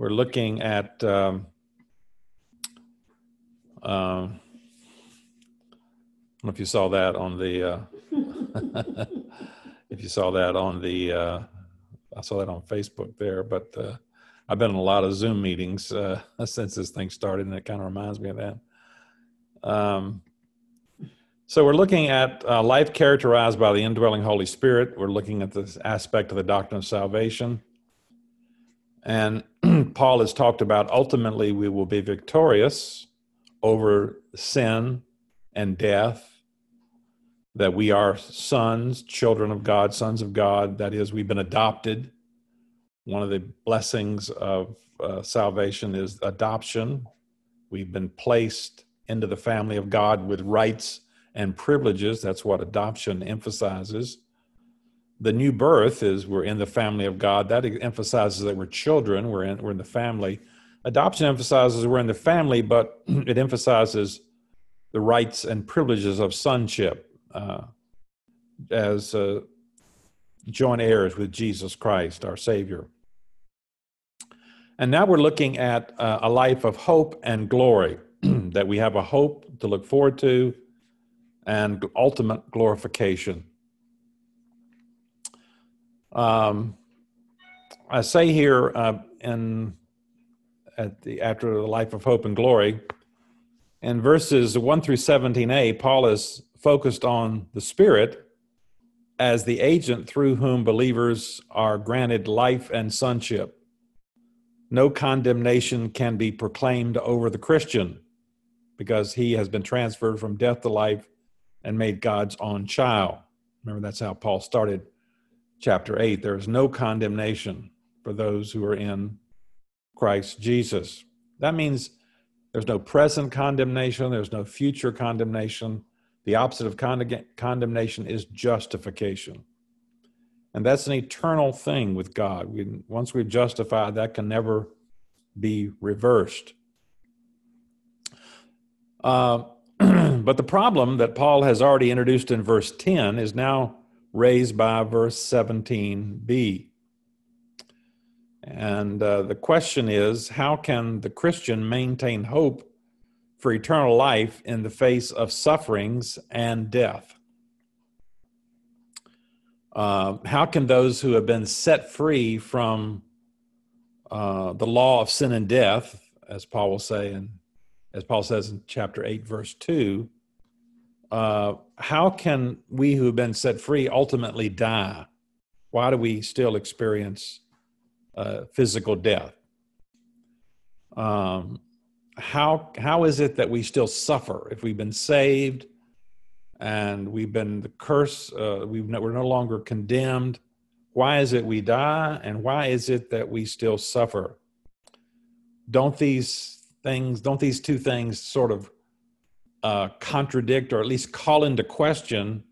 we're looking at um, uh, I don't know if you saw that on the uh, if you saw that on the uh, I saw that on Facebook there, but uh, I've been in a lot of Zoom meetings uh, since this thing started, and it kind of reminds me of that. Um, so we're looking at uh, life characterized by the indwelling Holy Spirit. We're looking at this aspect of the doctrine of salvation. And Paul has talked about ultimately we will be victorious over sin and death, that we are sons, children of God, sons of God. That is, we've been adopted. One of the blessings of uh, salvation is adoption. We've been placed into the family of God with rights and privileges. That's what adoption emphasizes. The new birth is we're in the family of God. That emphasizes that we're children, we're in, we're in the family. Adoption emphasizes we're in the family, but it emphasizes the rights and privileges of sonship uh, as uh, joint heirs with Jesus Christ, our Savior. And now we're looking at uh, a life of hope and glory, that we have a hope to look forward to and ultimate glorification. Um, I say here uh, in at the after the life of hope and glory, in verses one through seventeen a, Paul is focused on the Spirit as the agent through whom believers are granted life and sonship. No condemnation can be proclaimed over the Christian because he has been transferred from death to life and made God's own child. Remember, that's how Paul started chapter 8. There is no condemnation for those who are in Christ Jesus. That means there's no present condemnation, there's no future condemnation. The opposite of con- condemnation is justification. And that's an eternal thing with God. We, once we've justified, that can never be reversed. Uh, but the problem that Paul has already introduced in verse 10 is now raised by verse 17b. And uh, the question is how can the Christian maintain hope for eternal life in the face of sufferings and death? Uh, how can those who have been set free from uh, the law of sin and death, as Paul will say and as Paul says in chapter 8, verse 2, uh, how can we who have been set free ultimately die? Why do we still experience uh, physical death? Um, how how is it that we still suffer if we've been saved and we've been the curse? Uh, we've no, we're no longer condemned. Why is it we die, and why is it that we still suffer? Don't these things, don't these two things sort of uh, contradict or at least call into question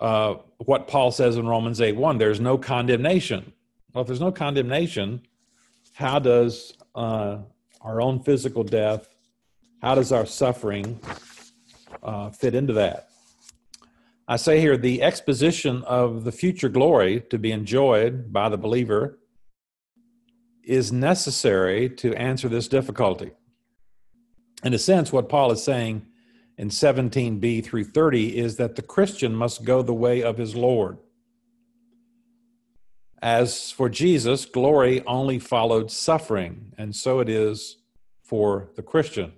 uh, what Paul says in Romans 8 1? There's no condemnation. Well, if there's no condemnation, how does uh, our own physical death, how does our suffering uh, fit into that? I say here the exposition of the future glory to be enjoyed by the believer is necessary to answer this difficulty. In a sense, what Paul is saying in 17b through 30 is that the Christian must go the way of his Lord. As for Jesus, glory only followed suffering, and so it is for the Christian.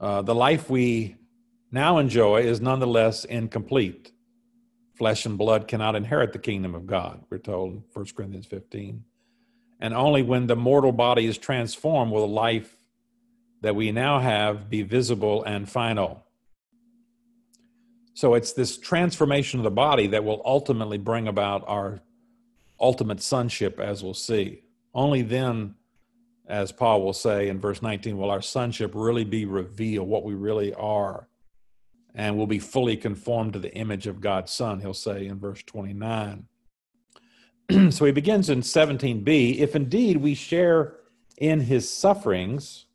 Uh, the life we now enjoy is nonetheless incomplete. Flesh and blood cannot inherit the kingdom of God, we're told in 1 Corinthians 15. And only when the mortal body is transformed will life that we now have be visible and final. So it's this transformation of the body that will ultimately bring about our ultimate sonship, as we'll see. Only then, as Paul will say in verse 19, will our sonship really be revealed, what we really are, and will be fully conformed to the image of God's Son, he'll say in verse 29. so he begins in 17b if indeed we share in his sufferings,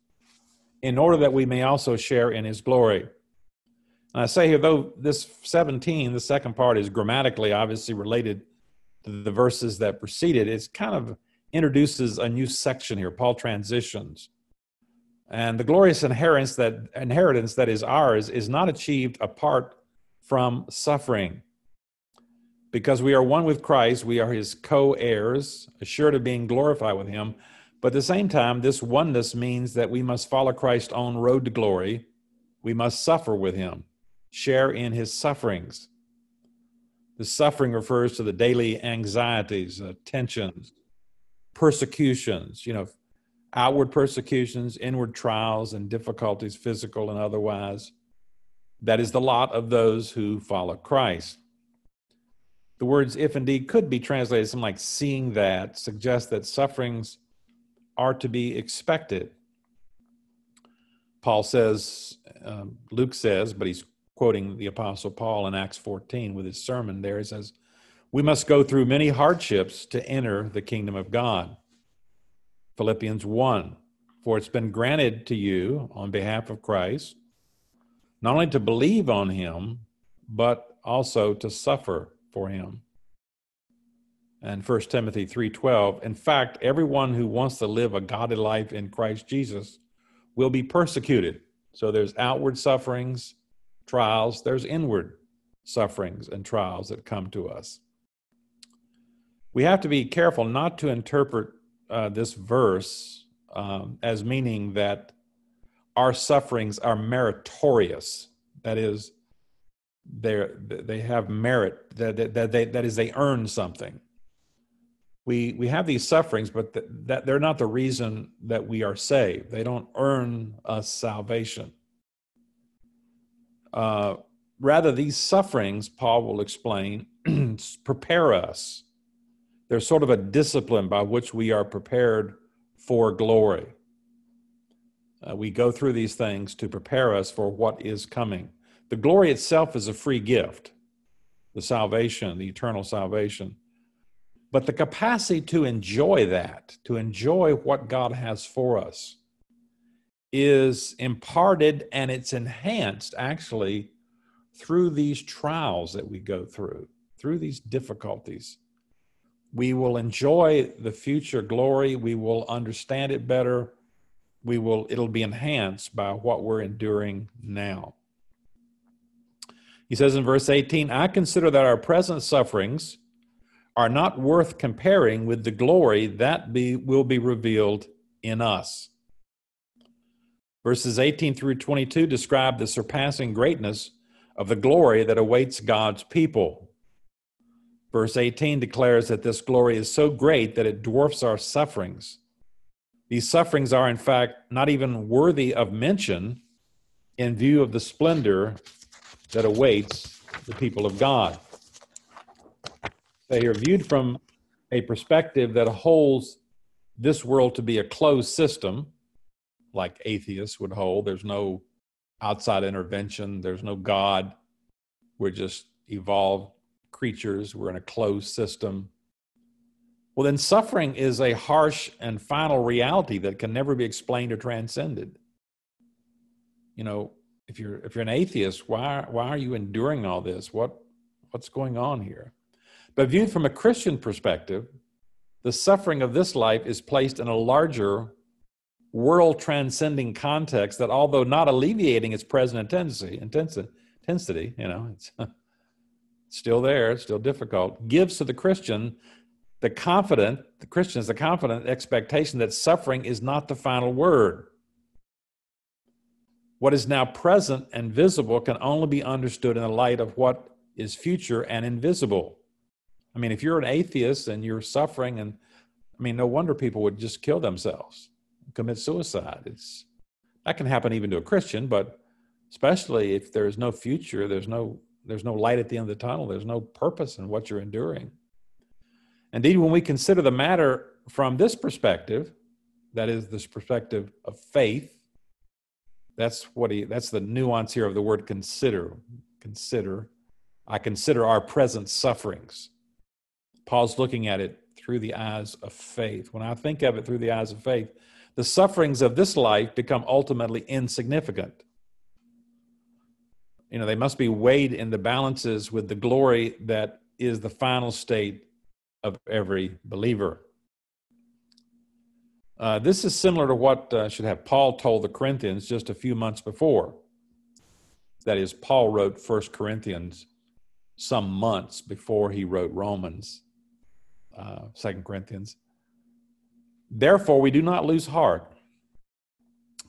in order that we may also share in his glory. And I say here, though this 17, the second part, is grammatically obviously related to the verses that preceded, it's kind of introduces a new section here. Paul transitions. And the glorious inheritance that inheritance that is ours is not achieved apart from suffering. Because we are one with Christ, we are his co-heirs, assured of being glorified with him. But at the same time, this oneness means that we must follow Christ's own road to glory. We must suffer with him, share in his sufferings. The suffering refers to the daily anxieties, uh, tensions, persecutions, you know, outward persecutions, inward trials and difficulties, physical and otherwise. That is the lot of those who follow Christ. The words if indeed could be translated something like seeing that suggests that sufferings are to be expected. Paul says, um, Luke says, but he's quoting the Apostle Paul in Acts 14 with his sermon there. He says, We must go through many hardships to enter the kingdom of God. Philippians 1 For it's been granted to you on behalf of Christ not only to believe on him, but also to suffer for him. And 1 Timothy 3:12, in fact, everyone who wants to live a godly life in Christ Jesus will be persecuted. So there's outward sufferings, trials, there's inward sufferings and trials that come to us. We have to be careful not to interpret uh, this verse um, as meaning that our sufferings are meritorious. That is, they they have merit. That that they that is they earn something. We we have these sufferings, but th- that they're not the reason that we are saved. They don't earn us salvation. Uh, rather, these sufferings, Paul will explain, prepare us. They're sort of a discipline by which we are prepared for glory. Uh, we go through these things to prepare us for what is coming. The glory itself is a free gift, the salvation, the eternal salvation. But the capacity to enjoy that, to enjoy what God has for us, is imparted and it's enhanced actually through these trials that we go through, through these difficulties. We will enjoy the future glory, we will understand it better. We will it'll be enhanced by what we're enduring now. He says in verse 18 i consider that our present sufferings are not worth comparing with the glory that be, will be revealed in us. Verses 18 through 22 describe the surpassing greatness of the glory that awaits god's people. Verse 18 declares that this glory is so great that it dwarfs our sufferings. These sufferings are, in fact, not even worthy of mention in view of the splendor that awaits the people of God. They are viewed from a perspective that holds this world to be a closed system, like atheists would hold. There's no outside intervention, there's no God. We're just evolved creatures, we're in a closed system. Well, then suffering is a harsh and final reality that can never be explained or transcended. You know, if you're if you're an atheist, why why are you enduring all this? What what's going on here? But viewed from a Christian perspective, the suffering of this life is placed in a larger world transcending context that although not alleviating its present intensity, intensity, intensity, you know, it's still there, it's still difficult, gives to the Christian the confident, the Christians, the confident expectation that suffering is not the final word. What is now present and visible can only be understood in the light of what is future and invisible. I mean, if you're an atheist and you're suffering, and I mean, no wonder people would just kill themselves, commit suicide. It's that can happen even to a Christian, but especially if there's no future, there's no there's no light at the end of the tunnel, there's no purpose in what you're enduring. Indeed, when we consider the matter from this perspective, that is this perspective of faith, that's what he that's the nuance here of the word consider. Consider. I consider our present sufferings. Paul's looking at it through the eyes of faith. When I think of it through the eyes of faith, the sufferings of this life become ultimately insignificant. You know, they must be weighed in the balances with the glory that is the final state of every believer. Uh, this is similar to what uh, should have Paul told the Corinthians just a few months before. That is, Paul wrote First Corinthians some months before he wrote Romans, uh, Second Corinthians. Therefore, we do not lose heart,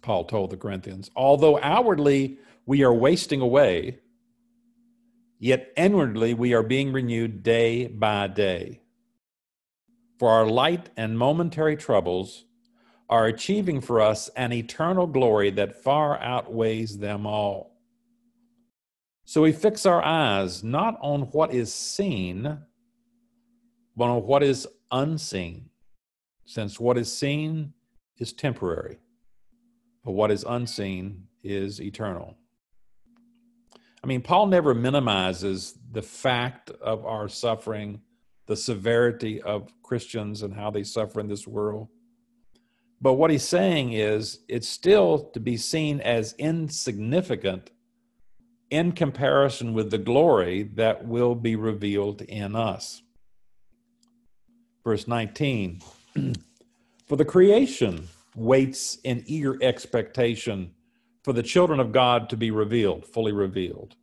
Paul told the Corinthians. Although outwardly we are wasting away, yet inwardly we are being renewed day by day. For our light and momentary troubles are achieving for us an eternal glory that far outweighs them all. So we fix our eyes not on what is seen, on what is unseen, since what is seen is temporary, but what is unseen is eternal. I mean, Paul never minimizes the fact of our suffering, the severity of Christians and how they suffer in this world. But what he's saying is it's still to be seen as insignificant in comparison with the glory that will be revealed in us. Verse 19 For the creation waits in eager expectation for the children of God to be revealed, fully revealed.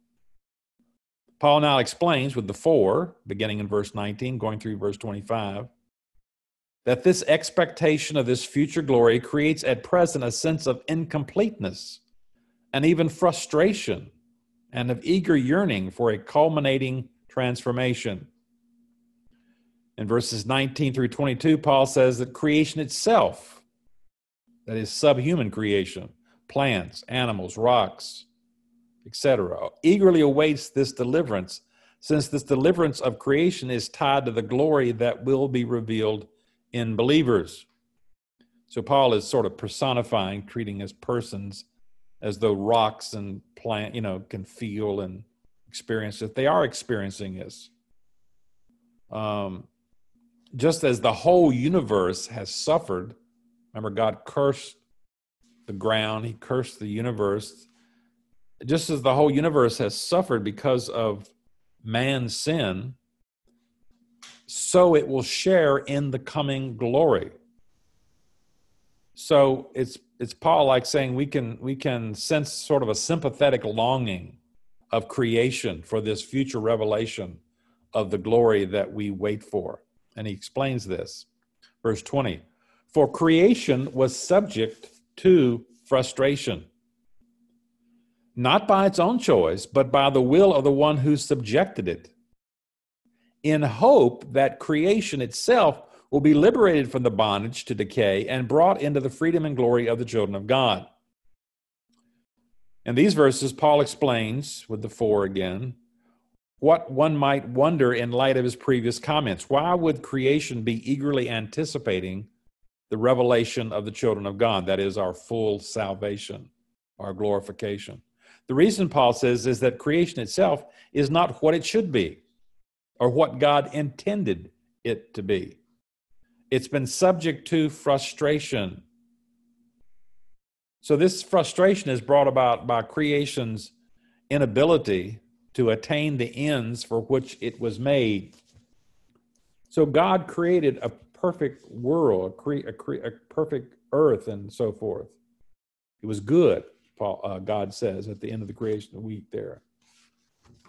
Paul now explains with the for, beginning in verse 19, going through verse 25 that this expectation of this future glory creates at present a sense of incompleteness and even frustration and of eager yearning for a culminating transformation. In verses 19 through 22, Paul says that creation itself, that is subhuman creation, plants, animals, rocks, etc., eagerly awaits this deliverance, since this deliverance of creation is tied to the glory that will be revealed in believers. So Paul is sort of personifying, treating as persons as though rocks and plant, you know, can feel and experience it. They are experiencing this. Um, just as the whole universe has suffered, remember, God cursed the ground, He cursed the universe. Just as the whole universe has suffered because of man's sin, so it will share in the coming glory. So it's it's Paul like saying we can we can sense sort of a sympathetic longing of creation for this future revelation of the glory that we wait for. And he explains this. Verse 20. For creation was subject to frustration, not by its own choice, but by the will of the one who subjected it in hope that creation itself will be liberated from the bondage to decay and brought into the freedom and glory of the children of God. In these verses, Paul explains, with the for again, what one might wonder in light of his previous comments. Why would creation be eagerly anticipating the revelation of the children of God? That is, our full salvation, our glorification. The reason Paul says is that creation itself is not what it should be or what God intended it to be. It's been subject to frustration. So, this frustration is brought about by creation's inability to attain the ends for which it was made. So, God created a perfect world, a, cre- a, cre- a perfect earth, and so forth. It was good, Paul, uh, God says at the end of the creation week there.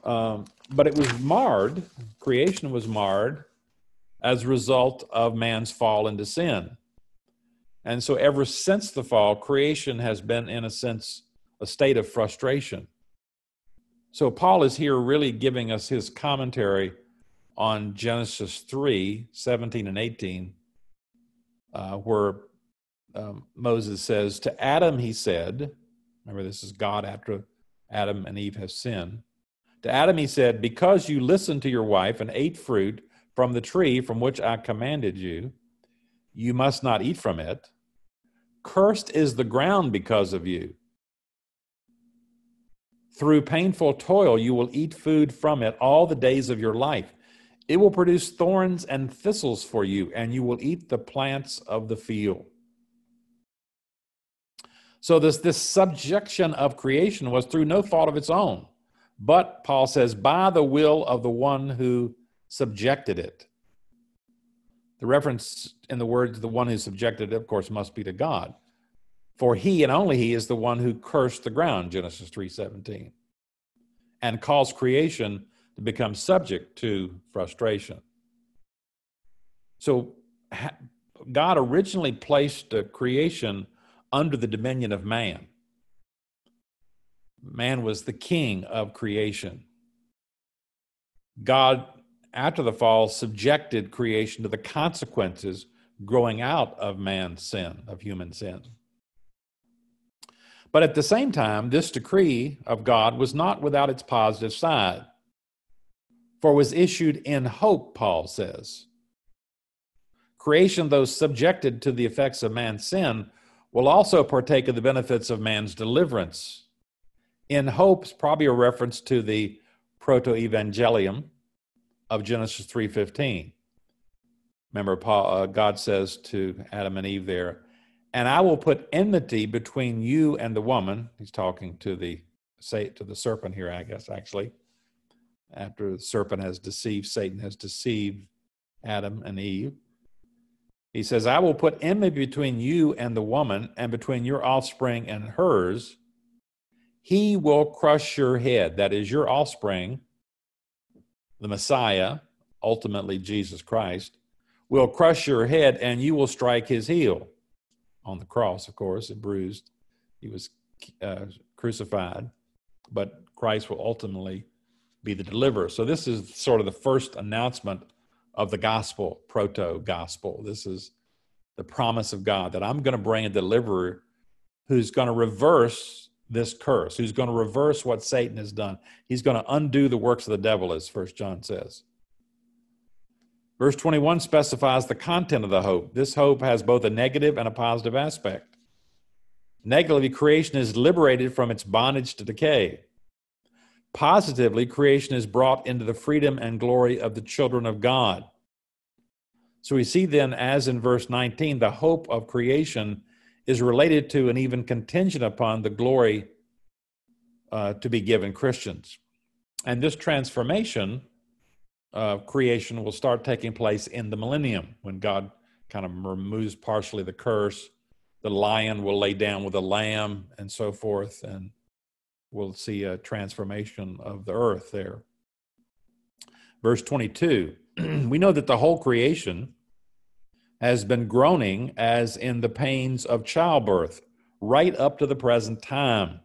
Um, but it was marred, creation was marred as a result of man's fall into sin. And so, ever since the fall, creation has been, in a sense, a state of frustration. So, Paul is here really giving us his commentary on Genesis 3 17 and 18, uh, where um, Moses says, To Adam, he said, remember, this is God after Adam and Eve have sinned. To Adam he said, Because you listened to your wife and ate fruit from the tree from which I commanded you, you must not eat from it. Cursed is the ground because of you. Through painful toil, you will eat food from it all the days of your life. It will produce thorns and thistles for you, and you will eat the plants of the field. So, this, this subjection of creation was through no fault of its own. But Paul says, by the will of the one who subjected it. The reference in the words, the one who subjected, it, of course, must be to God. For he and only he is the one who cursed the ground, Genesis 3:17, and caused creation to become subject to frustration. So God originally placed creation under the dominion of man. Man was the king of creation. God, after the fall, subjected creation to the consequences growing out of man's sin, of human sin. But at the same time, this decree of God was not without its positive side, for it was issued in hope, Paul says. Creation, though subjected to the effects of man's sin, will also partake of the benefits of man's deliverance. In hope is probably a reference to the proto-evangelium of Genesis 3:15. Remember, Paul, uh, God says to Adam and Eve there, and I will put enmity between you and the woman. He's talking to the say to the serpent here, I guess, actually. After the serpent has deceived, Satan has deceived Adam and Eve. He says, I will put enmity between you and the woman, and between your offspring and hers. He will crush your head. That is your offspring, the Messiah, ultimately Jesus Christ, will crush your head, and you will strike his heel on the cross, of course, and bruised. He was uh, crucified, but Christ will ultimately be the deliverer. So, this is sort of the first announcement of the gospel, proto gospel. This is the promise of God that I'm going to bring a deliverer who's going to reverse this curse, who's going to reverse what Satan has done. He's going to undo the works of the devil, as First John says. Verse 21 specifies the content of the hope. This hope has both a negative and a positive aspect. Negatively, creation is liberated from its bondage to decay. Positively, creation is brought into the freedom and glory of the children of God. So we see then, as in verse 19, the hope of creation is related to and even contingent upon the glory uh, to be given Christians. And this transformation uh, creation will start taking place in the millennium when God kind of removes partially the curse. The lion will lay down with the lamb and so forth, and we'll see a transformation of the earth there. Verse 22 we know that the whole creation has been groaning as in the pains of childbirth right up to the present time.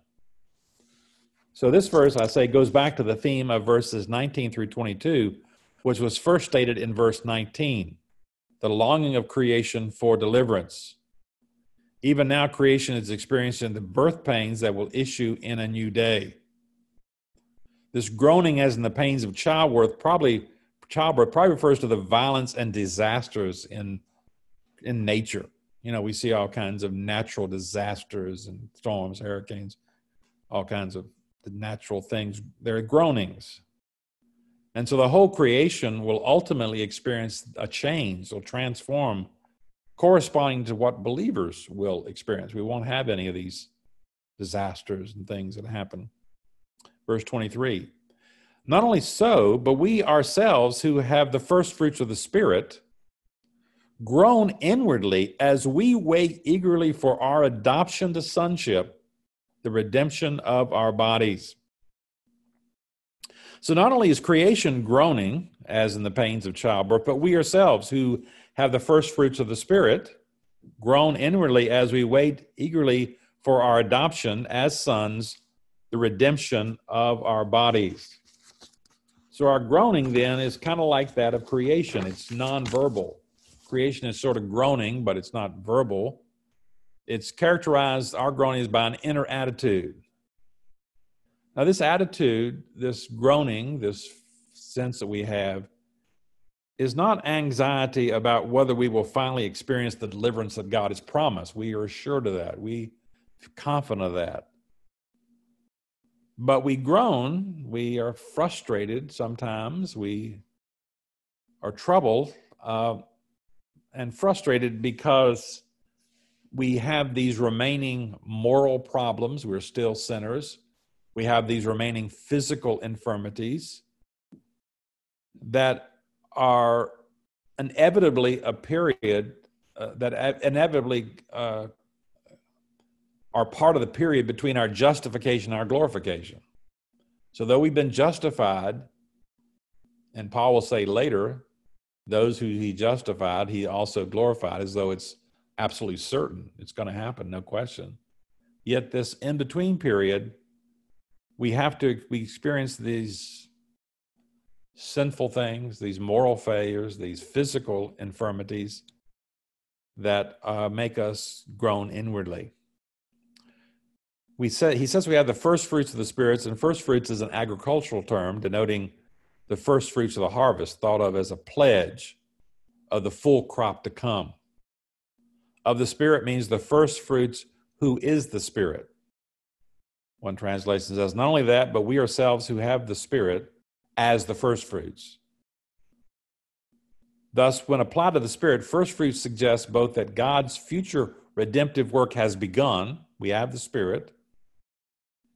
So, this verse, I say, goes back to the theme of verses 19 through 22 which was first stated in verse 19 the longing of creation for deliverance. Even now, creation is experiencing the birth pains that will issue in a new day. This groaning, as in the pains of childbirth, probably childbirth probably refers to the violence and disasters in in nature. You know, we see all kinds of natural disasters and storms, hurricanes, all kinds of natural things. There are groanings. And so the whole creation will ultimately experience a change, will transform corresponding to what believers will experience. We won't have any of these disasters and things that happen. Verse 23 Not only so, but we ourselves who have the first fruits of the Spirit groan inwardly as we wait eagerly for our adoption to sonship, the redemption of our bodies. So not only is creation groaning, as in the pains of childbirth, but we ourselves who have the first fruits of the Spirit groan inwardly as we wait eagerly for our adoption as sons, the redemption of our bodies. So our groaning then is kind of like that of creation. It's nonverbal. Creation is sort of groaning, but it's not verbal. It's characterized, our groaning is by an inner attitude. Now, this attitude, this groaning, this sense that we have, is not anxiety about whether we will finally experience the deliverance that God has promised. We are assured of that. We confident of that. But we groan, we are frustrated sometimes, we are troubled uh, and frustrated because we have these remaining moral problems. We're still sinners we have these remaining physical infirmities that are inevitably a period uh, that inevitably uh, are part of the period between our justification and our glorification. So, though we've been justified, and Paul will say later, those who he justified, he also glorified, as though it's absolutely certain it's going to happen, no question. Yet, this in between period, we have to we experience these sinful things, these moral failures, these physical infirmities that uh, make us groan inwardly. We said he says we have the first fruits of the spirits and first fruits is an agricultural term denoting the first fruits of the harvest thought of as a pledge of the full crop to come. Of the spirit means the first fruits who is the spirit one translation says not only that but we ourselves who have the spirit as the first fruits thus when applied to the spirit first fruits suggests both that god's future redemptive work has begun we have the spirit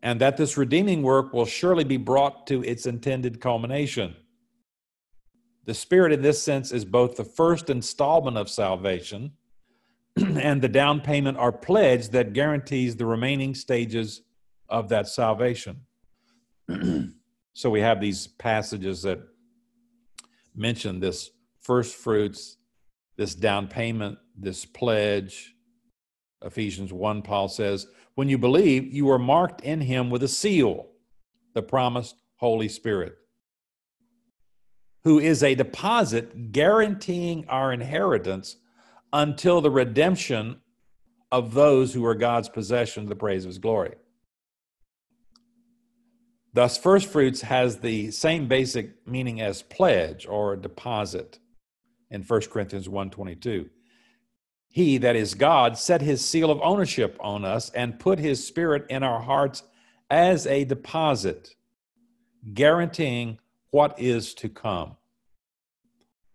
and that this redeeming work will surely be brought to its intended culmination. The Spirit, in this sense, is both the first installment of salvation and the down payment or pledge that guarantees the remaining stages of that salvation. so we have these passages that mention this first fruits, this down payment, this pledge. Ephesians 1, Paul says, when you believe, you are marked in him with a seal, the promised Holy Spirit, who is a deposit guaranteeing our inheritance until the redemption of those who are God's possession to the praise of his glory. Thus, first fruits has the same basic meaning as pledge or deposit in 1 Corinthians 1.22 he, that is God, set his seal of ownership on us and put his spirit in our hearts as a deposit, guaranteeing what is to come.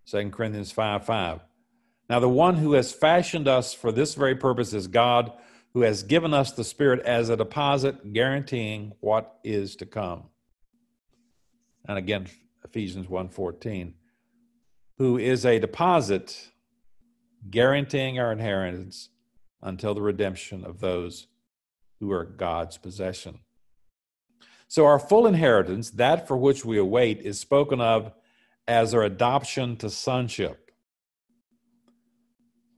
2 Corinthians 5 5. Now, the one who has fashioned us for this very purpose is God, who has given us the Spirit as a deposit, guaranteeing what is to come. And again, Ephesians 1:14, who is a deposit guaranteeing our inheritance until the redemption of those who are God's possession. So, our full inheritance, that for which we await, is spoken of as our adoption to sonship.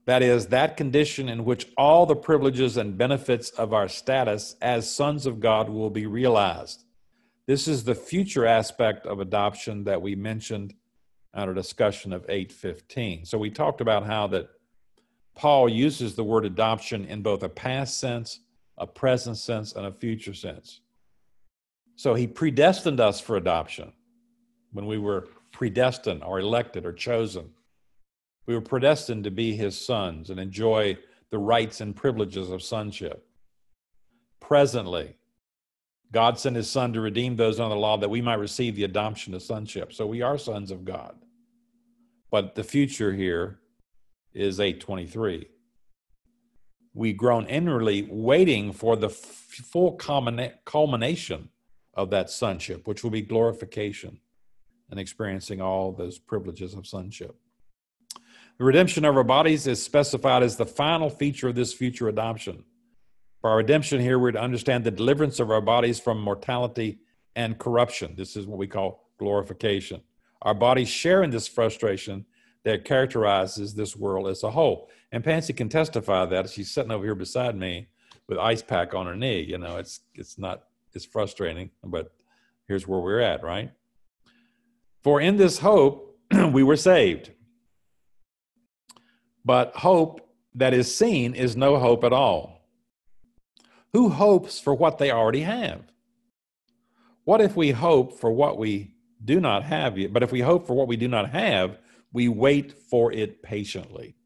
That is, that condition in which all the privileges and benefits of our status as sons of God will be realized. This is the future aspect of adoption that we mentioned on our discussion of 815. So we talked about how that Paul uses the word adoption in both a past sense, a present sense, and a future sense. So he predestined us for adoption when we were predestined or elected or chosen. We were predestined to be his sons and enjoy the rights and privileges of sonship. Presently, God sent his son to redeem those under the law that we might receive the adoption of sonship. So we are sons of God. But the future here is 823. We groan inwardly, waiting for the full culmination of that sonship, which will be glorification and experiencing all those privileges of sonship. The redemption of our bodies is specified as the final feature of this future adoption. For our redemption here, we're to understand the deliverance of our bodies from mortality and corruption. This is what we call glorification. Our bodies share in this frustration that characterizes this world as a whole. And Pansy can testify that she's sitting over here beside me with ice pack on her knee. You know, it's it's not it's frustrating, but here's where we're at, right? For in this hope we were saved. But hope that is seen is no hope at all. Who hopes for what they already have? What if we hope for what we do not have yet? But if we hope for what we do not have, we wait for it patiently.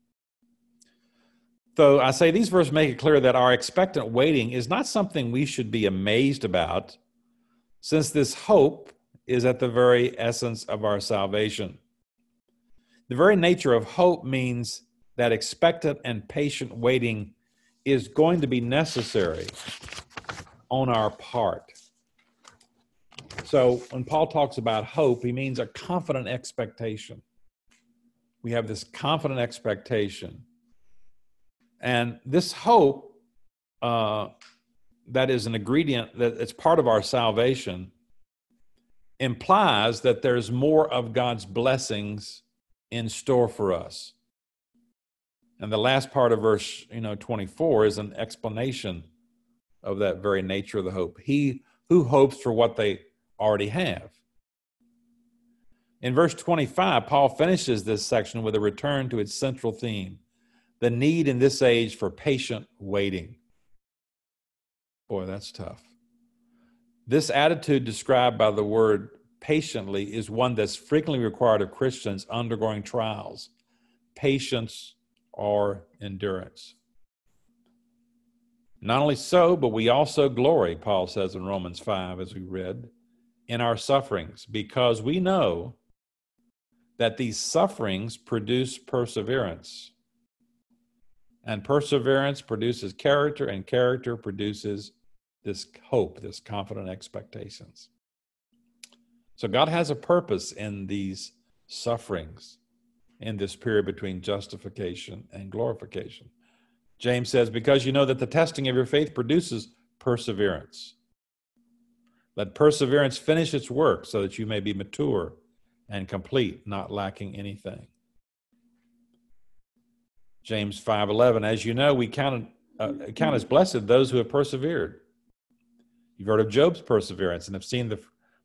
So I say these verses make it clear that our expectant waiting is not something we should be amazed about, since this hope is at the very essence of our salvation. The very nature of hope means that expectant and patient waiting is going to be necessary on our part. So when Paul talks about hope, he means a confident expectation we have this confident expectation. And this hope uh, that is an ingredient that it's part of our salvation implies that there's more of God's blessings in store for us. And the last part of verse, you know, 24 is an explanation of that very nature of the hope. He who hopes for what they already have. In verse 25, Paul finishes this section with a return to its central theme the need in this age for patient waiting. Boy, that's tough. This attitude described by the word patiently is one that's frequently required of Christians undergoing trials patience or endurance. Not only so, but we also glory, Paul says in Romans 5, as we read, in our sufferings, because we know that these sufferings produce perseverance. And perseverance produces character, and character produces this hope, this confident expectations. So God has a purpose in these sufferings in this period between justification and glorification. James says, Because you know that the testing of your faith produces perseverance. Let perseverance finish its work so that you may be mature and complete, not lacking anything. James 5:11 As you know, we count, uh, count as blessed those who have persevered. You've heard of Job's perseverance and have seen the,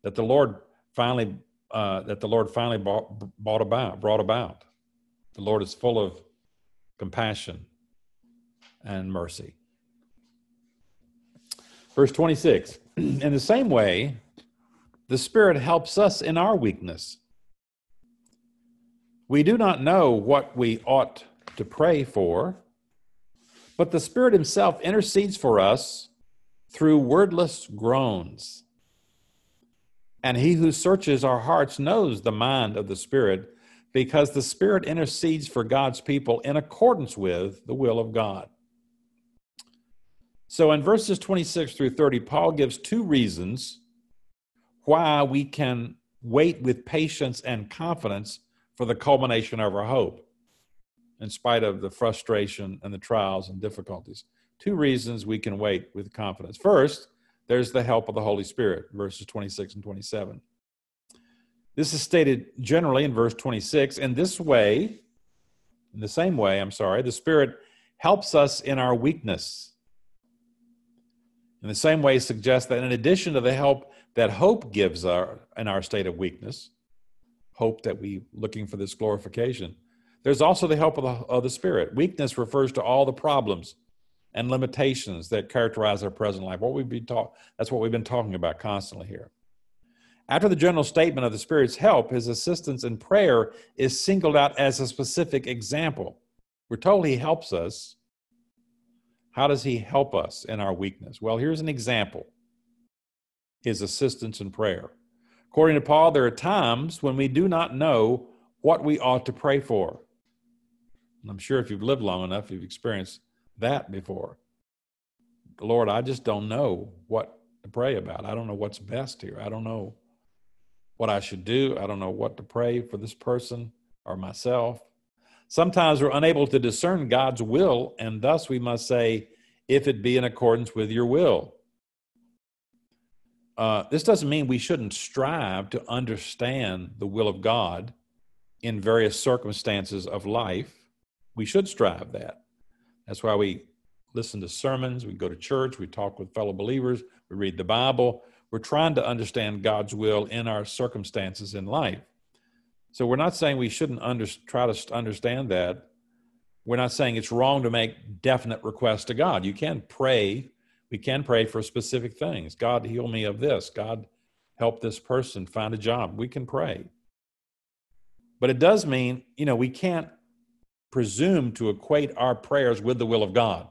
that the Lord finally uh, that the Lord finally brought about brought about. The Lord is full of compassion and mercy. Verse 26 In the same way, the Spirit helps us in our weakness. We do not know what we ought to pray for, but the Spirit Himself intercedes for us through wordless groans. And He who searches our hearts knows the mind of the Spirit, because the Spirit intercedes for God's people in accordance with the will of God. So in verses 26 through 30, Paul gives two reasons why we can wait with patience and confidence for the culmination of our hope, in spite of the frustration and the trials and difficulties. Two reasons we can wait with confidence. First, there's the help of the Holy Spirit, verses 26 and 27. This is stated generally in verse 26. In this way, in the same way, I'm sorry, the Spirit helps us in our weakness in the same way, suggests that in addition to the help that hope gives our, in our state of weakness, hope that we looking for this glorification, there's also the help of the, of the Spirit. Weakness refers to all the problems and limitations that characterize our present life. What we've been talk, that's what we've been talking about constantly here. After the general statement of the Spirit's help, his assistance in prayer is singled out as a specific example. We're told he helps us how does he help us in our weakness? Well, here's an example his assistance in prayer. According to Paul, there are times when we do not know what we ought to pray for. And I'm sure if you've lived long enough, you've experienced that before. Lord, I just don't know what to pray about. I don't know what's best here. I don't know what I should do. I don't know what to pray for this person or myself. Sometimes we're unable to discern God's will, and thus we must say, if it be in accordance with your will. Uh, this doesn't mean we shouldn't strive to understand the will of God in various circumstances of life. We should strive that. That's why we listen to sermons, we go to church, we talk with fellow believers, we read the Bible. We're trying to understand God's will in our circumstances in life. So we're not saying we shouldn't under, try to understand that. We're not saying it's wrong to make definite requests to God. You can pray. We can pray for specific things. God, heal me of this. God, help this person find a job. We can pray. But it does mean, you know, we can't presume to equate our prayers with the will of God.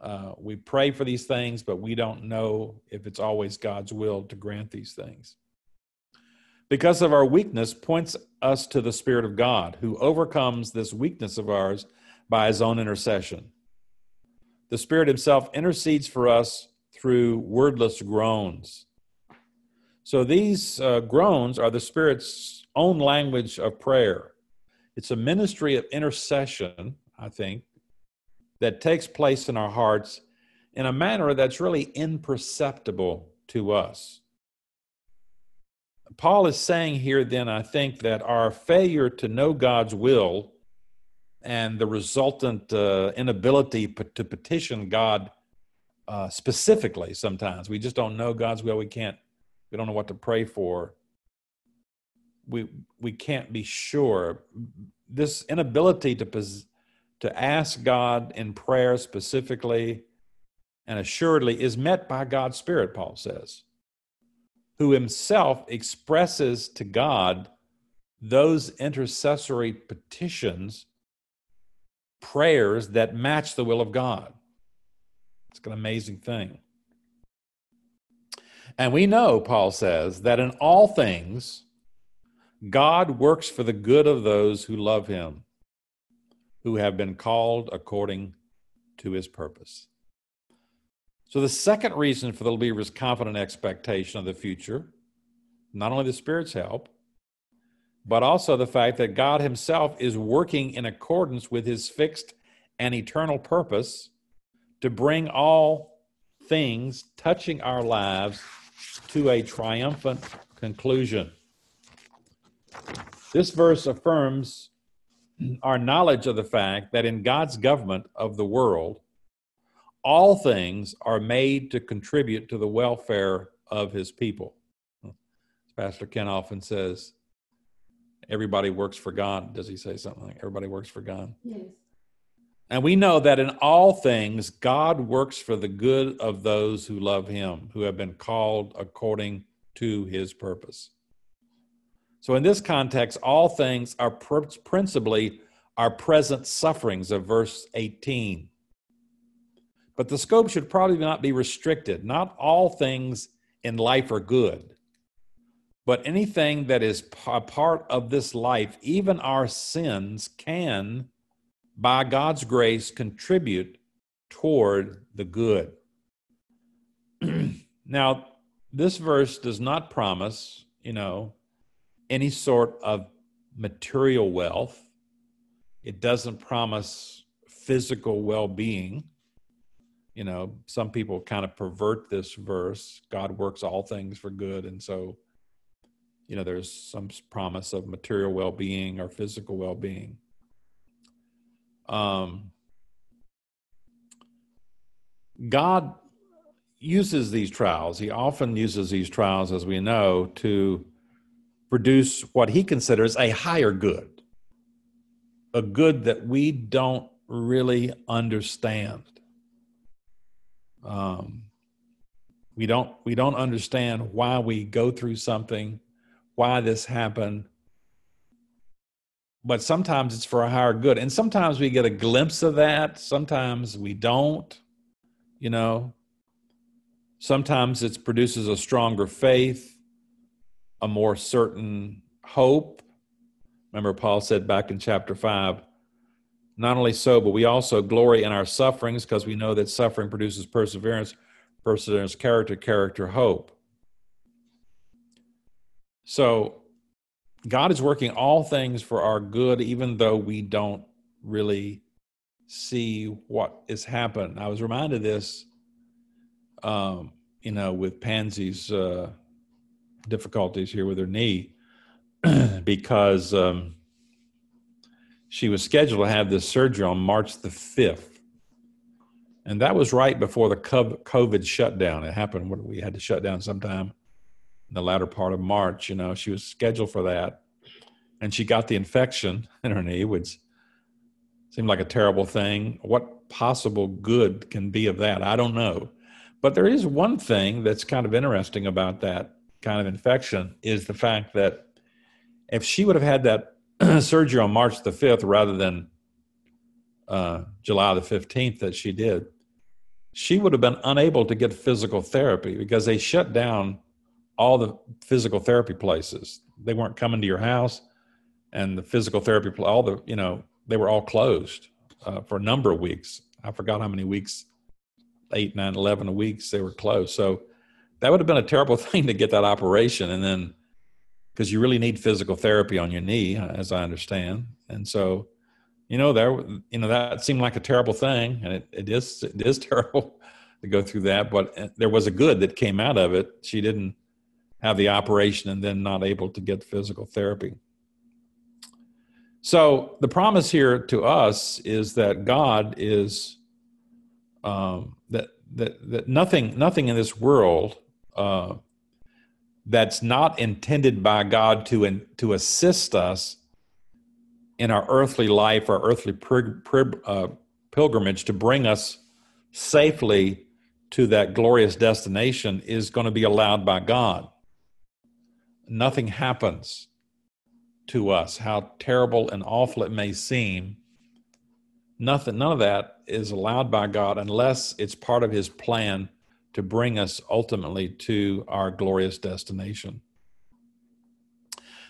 Uh, we pray for these things, but we don't know if it's always God's will to grant these things because of our weakness points us to the Spirit of God, who overcomes this weakness of ours by his own intercession. The Spirit himself intercedes for us through wordless groans. So these uh, groans are the Spirit's own language of prayer. It's a ministry of intercession, I think, that takes place in our hearts in a manner that's really imperceptible to us. Paul is saying here, then, I think, that our failure to know God's will and the resultant uh, inability to petition God uh, specifically sometimes, we just don't know God's will. We can't, we don't know what to pray for. We, we can't be sure. This inability to, pos- to ask God in prayer specifically and assuredly is met by God's Spirit, Paul says, who himself expresses to God those intercessory petitions, prayers that match the will of God. It's an amazing thing. And we know, Paul says, that in all things, God works for the good of those who love him, who have been called according to his purpose. So, the second reason for the believer's confident expectation of the future, not only the Spirit's help, but also the fact that God Himself is working in accordance with His fixed and eternal purpose to bring all things touching our lives to a triumphant conclusion. This verse affirms our knowledge of the fact that in God's government of the world, all things are made to contribute to the welfare of his people. Pastor Ken often says, everybody works for God. Does he say something like everybody works for God? Yes. And we know that in all things, God works for the good of those who love him, who have been called according to his purpose. So, in this context, all things are principally our present sufferings of verse 18 but the scope should probably not be restricted. Not all things in life are good, but anything that is a part of this life, even our sins, can, by God's grace, contribute toward the good. now, this verse does not promise, you know, any sort of material wealth. It doesn't promise physical well being you know, some people kind of pervert this verse God works all things for good. And so, you know, there's some promise of material well being or physical well being. Um, God uses these trials, He often uses these trials, as we know, to produce what He considers a higher good, a good that we don't really understand um, we don't we don't understand why we go through something, why this happened. But sometimes it's for a higher good, and sometimes we get a glimpse of that. Sometimes we don't. You know. Sometimes it produces a stronger faith, a more certain hope. Remember, Paul said back in chapter 5 not only so, but we also glory in our sufferings because we know that suffering produces perseverance, perseverance, character, character, hope. So God is working all things for our good, even though we don't really see what is happening. I was reminded of this, um, you know, with Pansy's uh, difficulties here with her knee, because um, she was scheduled to have this surgery on March the 5th. And that was right before the COVID shutdown. It happened when we had to shut down sometime in the latter part of March. You know, she was scheduled for that. And she got the infection in her knee, which seemed like a terrible thing. What possible good can be of that? I don't know. But there is one thing that's kind of interesting about that kind of infection is the fact that if she would have had that surgery on March the 5th rather than uh, July the 15th that she did, she would have been unable to get physical therapy because they shut down all the physical therapy places. They weren't coming to your house, and the physical therapy, all the, you know, they were all closed uh, for a number of weeks. I forgot how many weeks, eight, nine, 11 weeks they were closed. So that would have been a terrible thing to get that operation and then because you really need physical therapy on your knee, as I understand. And so, you know, there, you know, that seemed like a terrible thing, and it, it is it is terrible to go through that. But uh, there was a good that came out of it. She didn't have the operation and then not able to get physical therapy. So the promise here to us is that God is um, that that that nothing nothing in this world uh, that's not intended by God to in, to assist us in our earthly life, our earthly uh, pilgrimage, to bring us safely to that glorious destination is going to be allowed by God. Nothing happens to us, how terrible and awful it may seem. Nothing, none of that is allowed by God unless it's part of His plan to bring us ultimately to our glorious destination.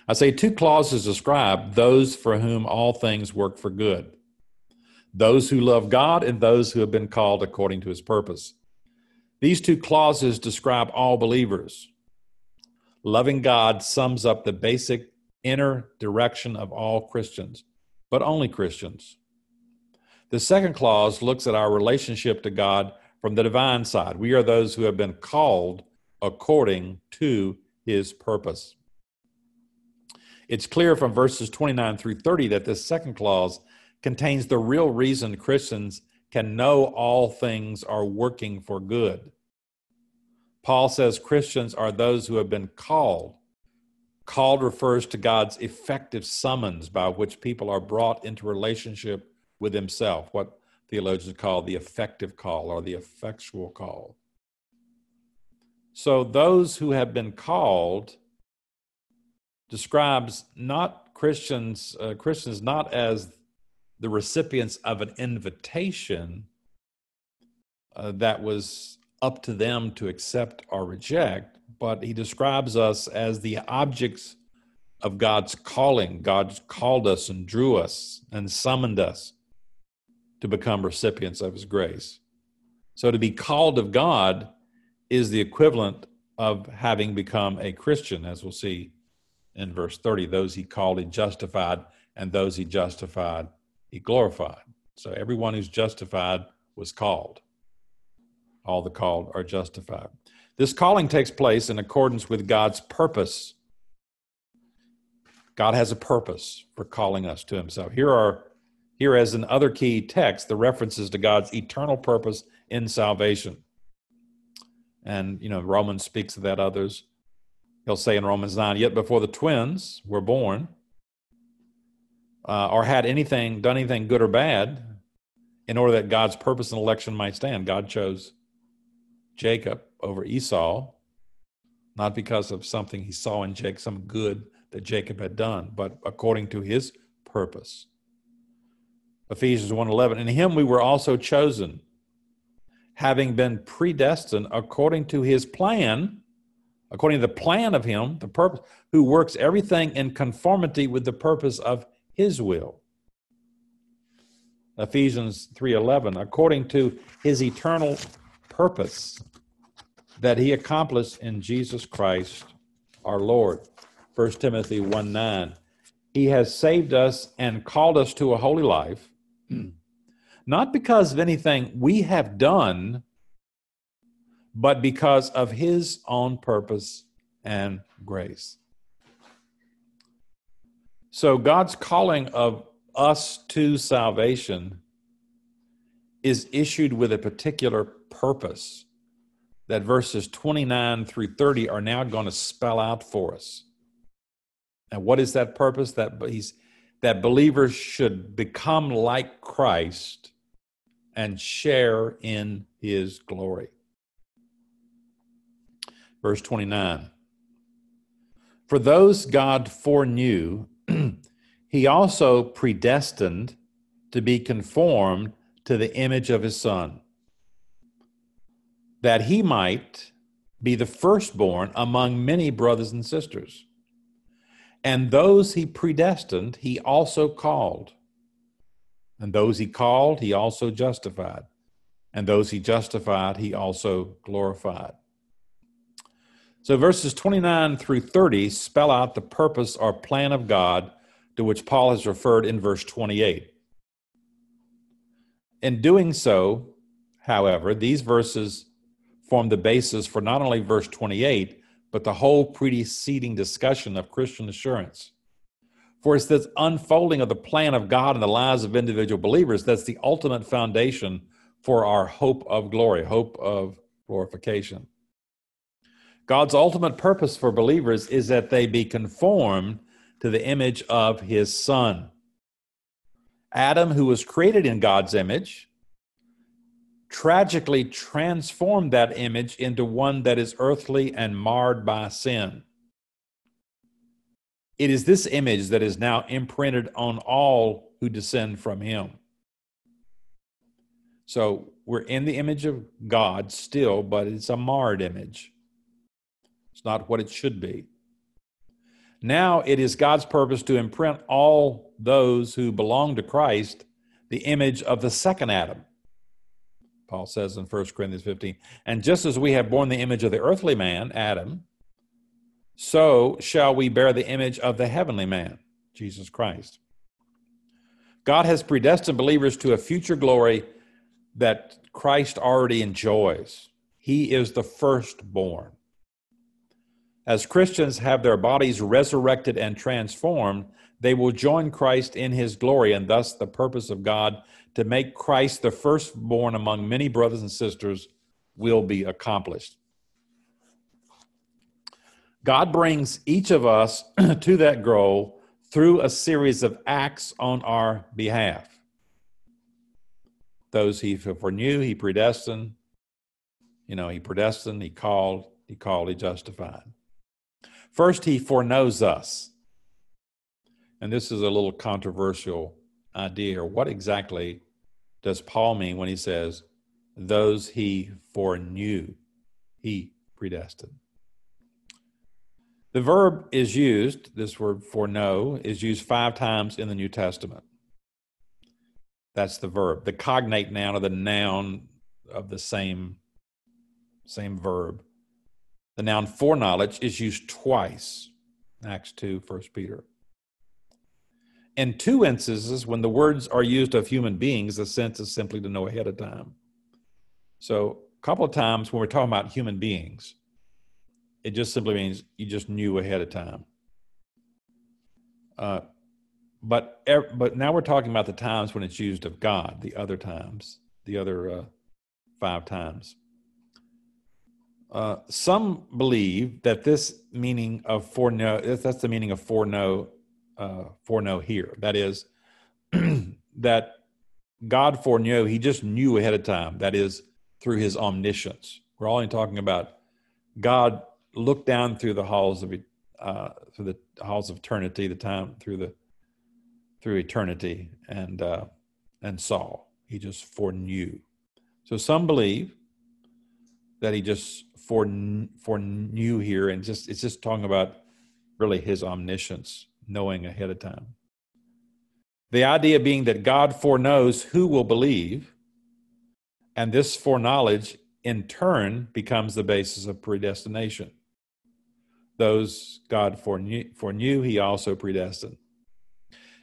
I say two clauses describe those for whom all things work for good those who love God and those who have been called according to his purpose. These two clauses describe all believers. Loving God sums up the basic inner direction of all Christians, but only Christians. The second clause looks at our relationship to God from the divine side. We are those who have been called according to his purpose. It's clear from verses 29 through 30 that this second clause contains the real reason Christians can know all things are working for good. Paul says Christians are those who have been called. Called refers to God's effective summons by which people are brought into relationship with Himself, what theologians call the effective call or the effectual call. So, those who have been called describes not Christians, uh, Christians not as the recipients of an invitation uh, that was up to them to accept or reject, but he describes us as the objects of God's calling. God called us and drew us and summoned us to become recipients of his grace. So to be called of God is the equivalent of having become a Christian, as we'll see in verse 30. Those he called, he justified, and those he justified, he glorified. So everyone who's justified was called. All the called are justified. This calling takes place in accordance with God's purpose. God has a purpose for calling us to himself. Here are here, as in other key texts, the references to God's eternal purpose in salvation. And, you know, Romans speaks of that, others. He'll say in Romans 9, yet before the twins were born, uh, or had anything, done anything good or bad, in order that God's purpose and election might stand, God chose Jacob over Esau, not because of something he saw in Jacob, some good that Jacob had done, but according to his purpose. Ephesians 1:11 in him we were also chosen having been predestined according to his plan according to the plan of him the purpose who works everything in conformity with the purpose of his will. Ephesians 3:11 according to his eternal purpose that he accomplished in Jesus Christ our Lord. 1 Timothy 1:9 he has saved us and called us to a holy life not because of anything we have done, but because of His own purpose and grace. So, God's calling of us to salvation is issued with a particular purpose that verses 29 through 30 are now going to spell out for us. And what is that purpose? That he's that believers should become like Christ and share in his glory. Verse 29 For those God foreknew, he also predestined to be conformed to the image of his Son, that he might be the firstborn among many brothers and sisters. And those he predestined, he also called. And those he called, he also justified. And those he justified, he also glorified. So verses 29 through 30 spell out the purpose or plan of God to which Paul has referred in verse 28. In doing so, however, these verses form the basis for not only verse 28, but the whole preceding discussion of Christian assurance. For it's this unfolding of the plan of God in the lives of individual believers that's the ultimate foundation for our hope of glory, hope of glorification. God's ultimate purpose for believers is that they be conformed to the image of his Son. Adam, who was created in God's image, tragically transformed that image into one that is earthly and marred by sin. It is this image that is now imprinted on all who descend from him. So we're in the image of God still, but it's a marred image. It's not what it should be. Now it is God's purpose to imprint all those who belong to Christ the image of the second Adam. Paul says in 1 Corinthians 15, and just as we have borne the image of the earthly man, Adam, so shall we bear the image of the heavenly man, Jesus Christ. God has predestined believers to a future glory that Christ already enjoys. He is the firstborn. As Christians have their bodies resurrected and transformed, they will join Christ in his glory, and thus the purpose of God to make Christ the firstborn among many brothers and sisters will be accomplished. God brings each of us to that goal through a series of acts on our behalf. Those he foreknew, he predestined. You know, he predestined, he called, he called, he justified. First, he foreknows us. And this is a little controversial idea. What exactly does Paul mean when he says, those he foreknew, he predestined? The verb is used, this word foreknow, is used five times in the New Testament. That's the verb. The cognate noun or the noun of the same, same verb. The noun foreknowledge is used twice, Acts 2, 1 Peter. In two instances, when the words are used of human beings, the sense is simply to know ahead of time. So, a couple of times when we're talking about human beings, it just simply means you just knew ahead of time. Uh, but but now we're talking about the times when it's used of God. The other times, the other uh, five times. Uh, some believe that this meaning of foreknow that's the meaning of foreknow uh, foreknow here. That is that God foreknew. He just knew ahead of time. That is through His omniscience. We're only talking about God looked down through the halls of uh, through the halls of eternity, the time through the through eternity, and uh, and saw. He just foreknew. So some believe that he just foreknew here, and just it's just talking about really his omniscience, knowing ahead of time. The idea being that God foreknows who will believe, and this foreknowledge in turn becomes the basis of predestination. Those God foreknew, foreknew he also predestined.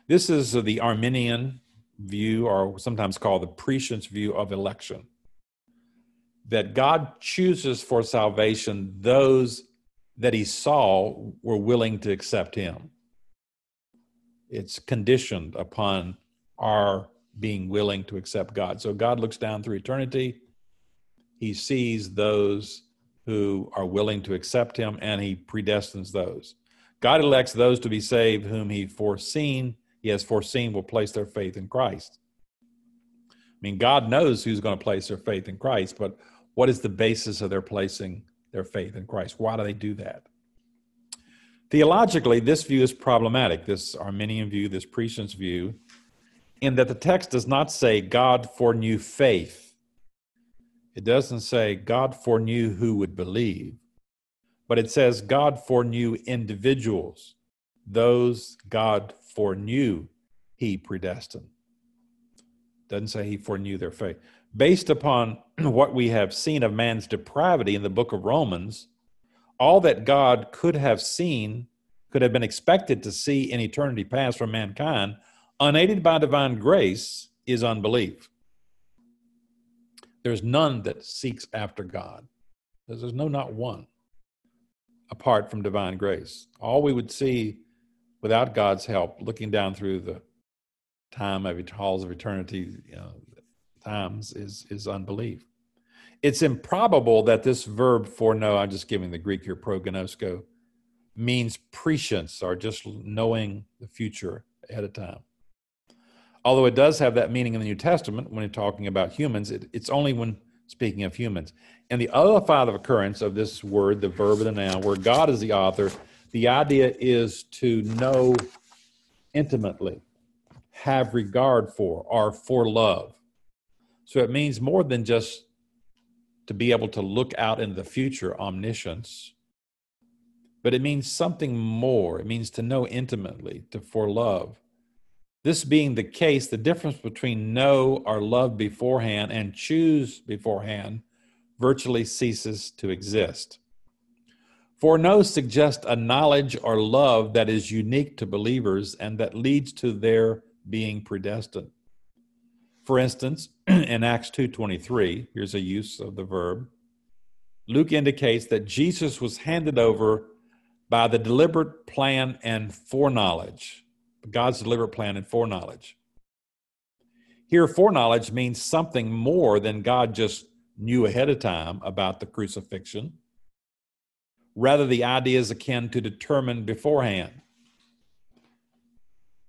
This is the Arminian view, or sometimes called the prescience view of election. That God chooses for salvation those that he saw were willing to accept him. It's conditioned upon our being willing to accept God. So God looks down through eternity. He sees those who are willing to accept him and he predestines those. God elects those to be saved whom he foreseen, he has foreseen will place their faith in Christ. I mean, God knows who's going to place their faith in Christ, but what is the basis of their placing their faith in Christ? Why do they do that? Theologically, this view is problematic, this Arminian view, this prescience view, in that the text does not say God foreknew faith it doesn't say God foreknew who would believe, but it says God foreknew individuals. Those God foreknew, he predestined. Doesn't say he foreknew their faith. Based upon what we have seen of man's depravity in the book of Romans, all that God could have seen, could have been expected to see in eternity past from mankind, unaided by divine grace, is unbelief. There's none that seeks after God. There's no, not one, apart from divine grace. All we would see without God's help, looking down through the time of halls of eternity, you know, times, is is unbelief. It's improbable that this verb foreknow, I'm just giving the Greek here, prognosko, means prescience or just knowing the future ahead of time. Although it does have that meaning in the New Testament when you're talking about humans, it, it's only when speaking of humans. And the other five occurrence of this word, the verb and the noun, where God is the author, the idea is to know intimately, have regard for, or for love. So it means more than just to be able to look out into the future, omniscience, but it means something more. It means to know intimately, to for love. This being the case, the difference between know or love beforehand and choose beforehand virtually ceases to exist. For know suggests a knowledge or love that is unique to believers and that leads to their being predestined. For instance, in Acts 2:23, here's a use of the verb. Luke indicates that Jesus was handed over by the deliberate plan and foreknowledge. God's deliberate plan and foreknowledge. Here, foreknowledge means something more than God just knew ahead of time about the crucifixion. Rather, the idea is akin to determine beforehand.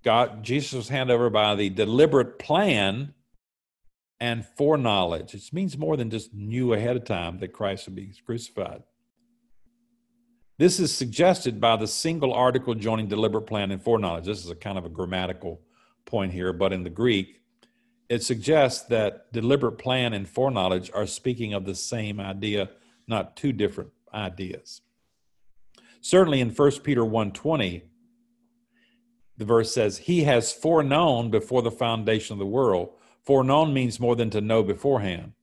God, Jesus was handed over by the deliberate plan and foreknowledge. It means more than just knew ahead of time that Christ would be crucified. This is suggested by the single article joining deliberate plan and foreknowledge. This is a kind of a grammatical point here, but in the Greek, it suggests that deliberate plan and foreknowledge are speaking of the same idea, not two different ideas. Certainly in 1 Peter 1:20, the verse says, He has foreknown before the foundation of the world Foreknown means more than to know beforehand.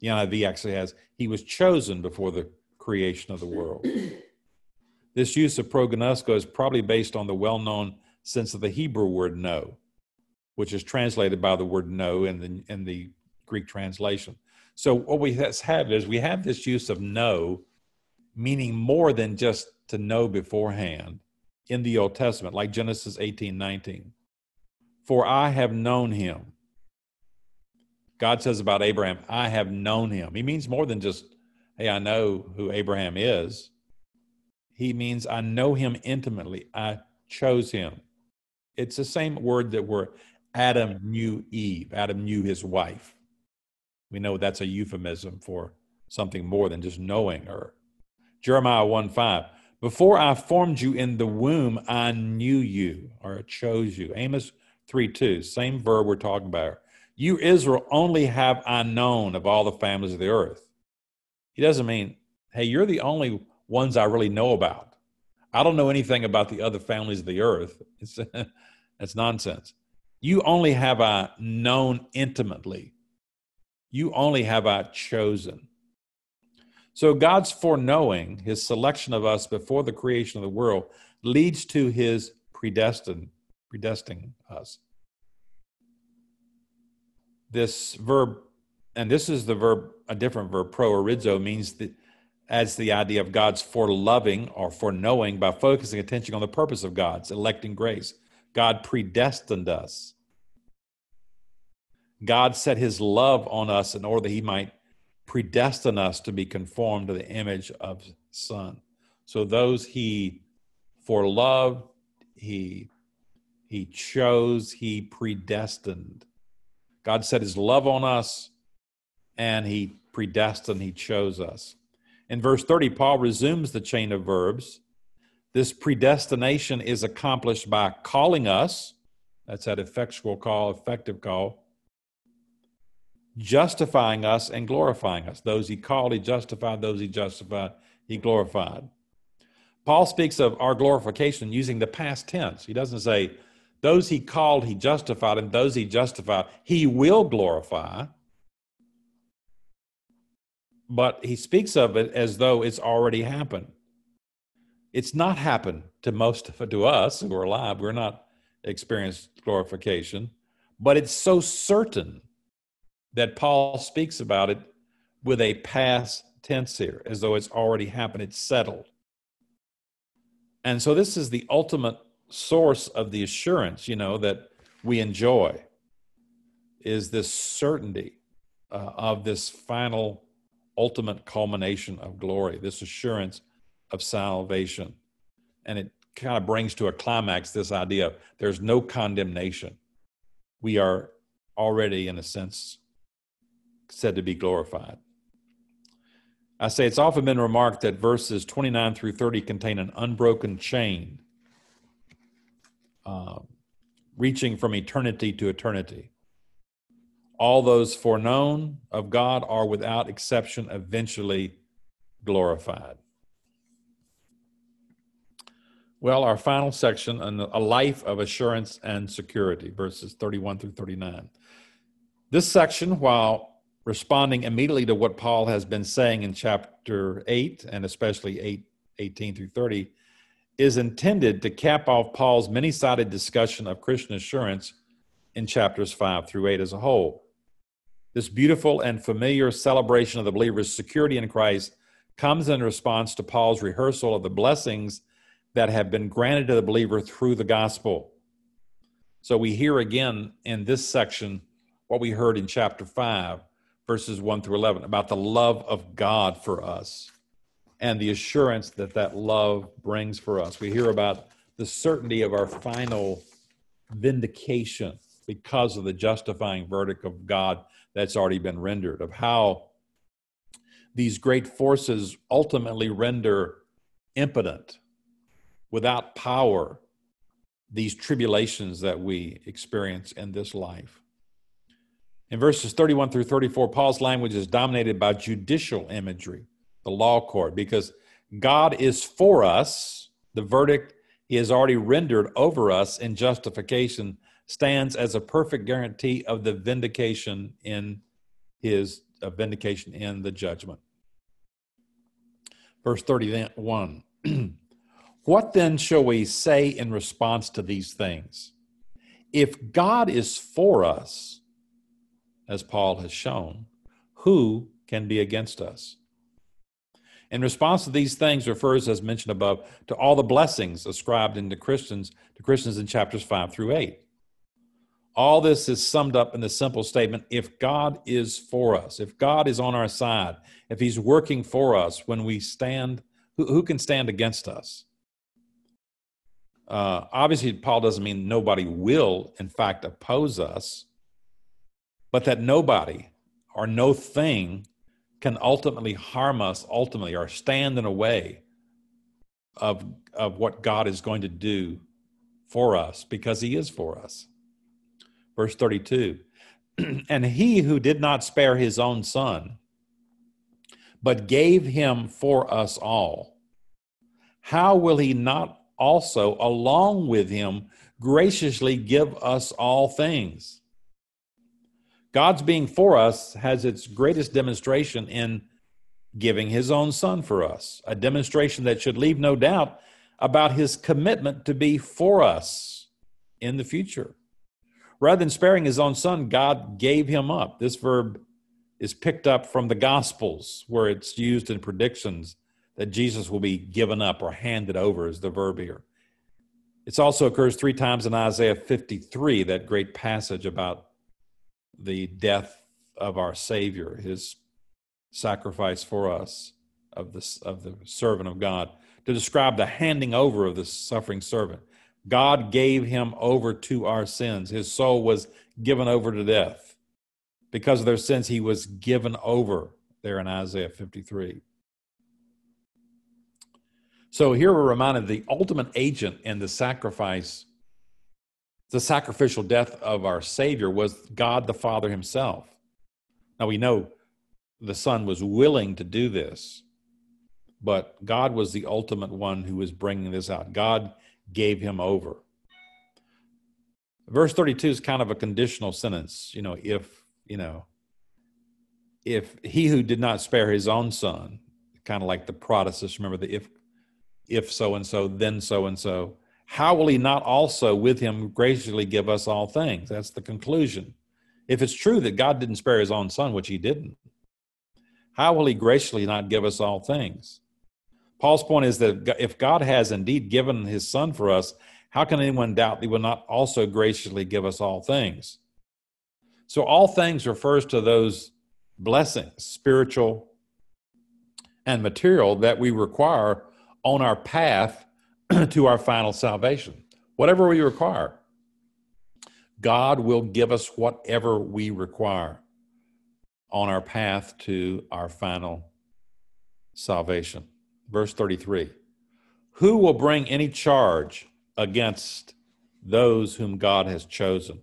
The NIV actually has, he was chosen before the creation of the world. this use of prognosko is probably based on the well known sense of the Hebrew word know, which is translated by the word know in the, in the Greek translation. So, what we have is we have this use of know, meaning more than just to know beforehand in the Old Testament, like Genesis 18 19. For I have known him God says about Abraham, I have known him. He means more than just, hey, I know who Abraham is. He means I know him intimately. I chose him. It's the same word that where Adam knew Eve, Adam knew his wife. We know that's a euphemism for something more than just knowing her. Jeremiah 1 5. Before I formed you in the womb, I knew you or chose you. Amos 3 2, same verb we're talking about. You, Israel, only have I known of all the families of the earth. He doesn't mean, hey, you're the only ones I really know about. I don't know anything about the other families of the earth. It's, that's nonsense. You only have I known intimately. You only have I chosen. So God's foreknowing, his selection of us before the creation of the world, leads to his predestined, predestining us this verb, and this is the verb, a different verb, pro proorizo, means that as the idea of God's for loving or for knowing by focusing attention on the purpose of God's electing grace. God predestined us. God set his love on us in order that he might predestine us to be conformed to the image of son. So those he for love, he he chose, he predestined. God set his love on us and he predestined, he chose us. In verse 30, Paul resumes the chain of verbs. This predestination is accomplished by calling us, that's that effectual call, effective call, justifying us and glorifying us. Those he called, he justified. Those he justified, he glorified. Paul speaks of our glorification using the past tense. He doesn't say, those he called, he justified, and those he justified, he will glorify. but he speaks of it as though it's already happened. It's not happened to most of to us who are alive. We're not experienced glorification, but it's so certain that Paul speaks about it with a past tense here, as though it's already happened, it's settled. And so this is the ultimate source of the assurance, you know, that we enjoy is this certainty uh, of this final ultimate culmination of glory, this assurance of salvation. And it kind of brings to a climax this idea of there's no condemnation. We are already, in a sense, said to be glorified. I say it's often been remarked that verses 29 through 30 contain an unbroken chain uh, reaching from eternity to eternity. All those foreknown of God are without exception eventually glorified. Well, our final section, a life of assurance and security, verses 31 through 39. This section, while responding immediately to what Paul has been saying in chapter 8 and especially 8 18 through 30, is intended to cap off Paul's many sided discussion of Christian assurance in chapters 5 through 8 as a whole. This beautiful and familiar celebration of the believer's security in Christ comes in response to Paul's rehearsal of the blessings that have been granted to the believer through the gospel. So we hear again in this section what we heard in chapter 5, verses 1 through 11, about the love of God for us and the assurance that that love brings for us. We hear about the certainty of our final vindication because of the justifying verdict of God that's already been rendered, of how these great forces ultimately render impotent without power these tribulations that we experience in this life. In verses 31 through 34, Paul's language is dominated by judicial imagery, the law court, because God is for us. The verdict he has already rendered over us in justification stands as a perfect guarantee of the vindication in his vindication in the judgment. Verse 31 What then shall we say in response to these things? If God is for us, as Paul has shown, who can be against us? In response to these things refers, as mentioned above, to all the blessings ascribed into Christians to Christians in chapters five through eight. All this is summed up in the simple statement if God is for us, if God is on our side, if He's working for us when we stand, who, who can stand against us? Uh, obviously, Paul doesn't mean nobody will, in fact, oppose us, but that nobody or no thing can ultimately harm us, ultimately, or stand in a way of, of what God is going to do for us because He is for us. Verse 32 And He who did not spare His own Son, but gave Him for us all, how will He not also, along with him, graciously give us all things. God's being for us has its greatest demonstration in giving his own son for us, a demonstration that should leave no doubt about his commitment to be for us in the future. Rather than sparing his own son, God gave him up. This verb is picked up from the Gospels, where it's used in predictions that Jesus will be given up or handed over, is the verb here. It also occurs three times in Isaiah 53, that great passage about the death of our Savior, his sacrifice for us of the, of the servant of God, to describe the handing over of the suffering servant. God gave him over to our sins. His soul was given over to death. Because of their sins, he was given over there in Isaiah 53. So here we're reminded the ultimate agent in the sacrifice, the sacrificial death of our Savior was God the Father Himself. Now we know the Son was willing to do this, but God was the ultimate one who was bringing this out. God gave Him over. Verse 32 is kind of a conditional sentence. You know, if, you know, if he who did not spare his own son, kind of like the protasis, remember the if if so and so, then so and so, how will he not also with him graciously give us all things? That's the conclusion. If it's true that God didn't spare his own son, which he didn't, how will he graciously not give us all things? Paul's point is that if God has indeed given his son for us, how can anyone doubt that he will not also graciously give us all things? So, all things refers to those blessings, spiritual and material, that we require on our path to our final salvation. Whatever we require, God will give us whatever we require on our path to our final salvation. Verse 33 Who will bring any charge against those whom God has chosen?